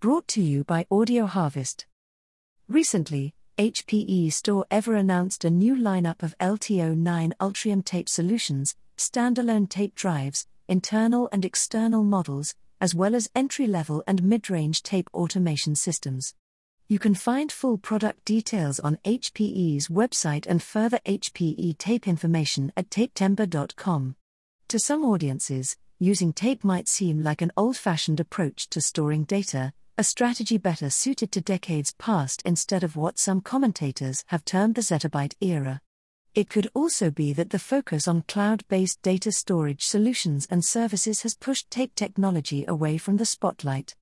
Brought to you by Audio Harvest. Recently, HPE StoreEver announced a new lineup of LTO 9 Ultrium tape solutions, standalone tape drives, internal and external models, as well as entry level and mid range tape automation systems. You can find full product details on HPE's website and further HPE tape information at tapetemper.com. To some audiences, using tape might seem like an old fashioned approach to storing data, a strategy better suited to decades past instead of what some commentators have termed the zettabyte era. It could also be that the focus on cloud based data storage solutions and services has pushed tape technology away from the spotlight.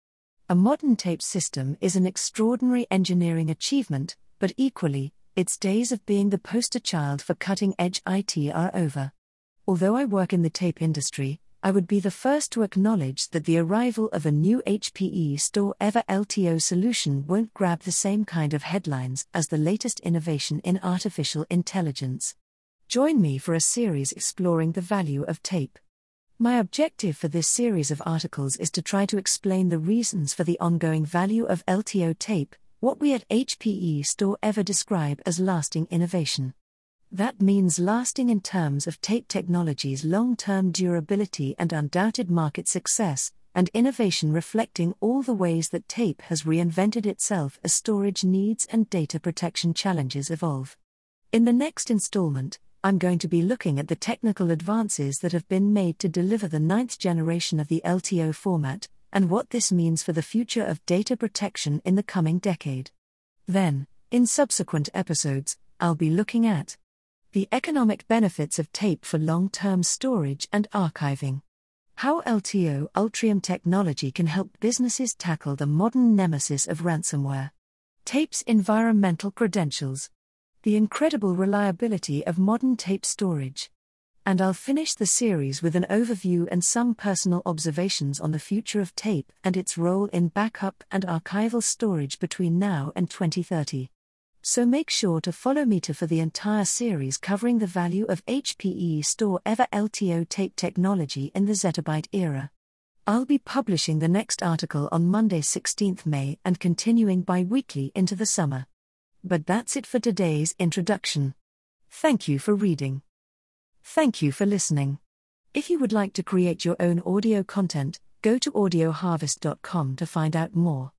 A modern tape system is an extraordinary engineering achievement, but equally, its days of being the poster child for cutting edge IT are over. Although I work in the tape industry, I would be the first to acknowledge that the arrival of a new HPE StoreEver LTO solution won't grab the same kind of headlines as the latest innovation in artificial intelligence. Join me for a series exploring the value of tape. My objective for this series of articles is to try to explain the reasons for the ongoing value of LTO tape, what we at HPE StoreEver describe as lasting innovation. That means lasting in terms of tape technology's long term durability and undoubted market success, and innovation reflecting all the ways that tape has reinvented itself as storage needs and data protection challenges evolve. In the next installment, I'm going to be looking at the technical advances that have been made to deliver the ninth generation of the LTO format, and what this means for the future of data protection in the coming decade. Then, in subsequent episodes, I'll be looking at the economic benefits of tape for long term storage and archiving. How LTO Ultrium technology can help businesses tackle the modern nemesis of ransomware. Tape's environmental credentials. The incredible reliability of modern tape storage. And I'll finish the series with an overview and some personal observations on the future of tape and its role in backup and archival storage between now and 2030 so make sure to follow me to for the entire series covering the value of HPE StoreEver LTO tape technology in the zettabyte era. I'll be publishing the next article on Monday 16th May and continuing bi weekly into the summer. But that's it for today's introduction. Thank you for reading. Thank you for listening. If you would like to create your own audio content, go to audioharvest.com to find out more.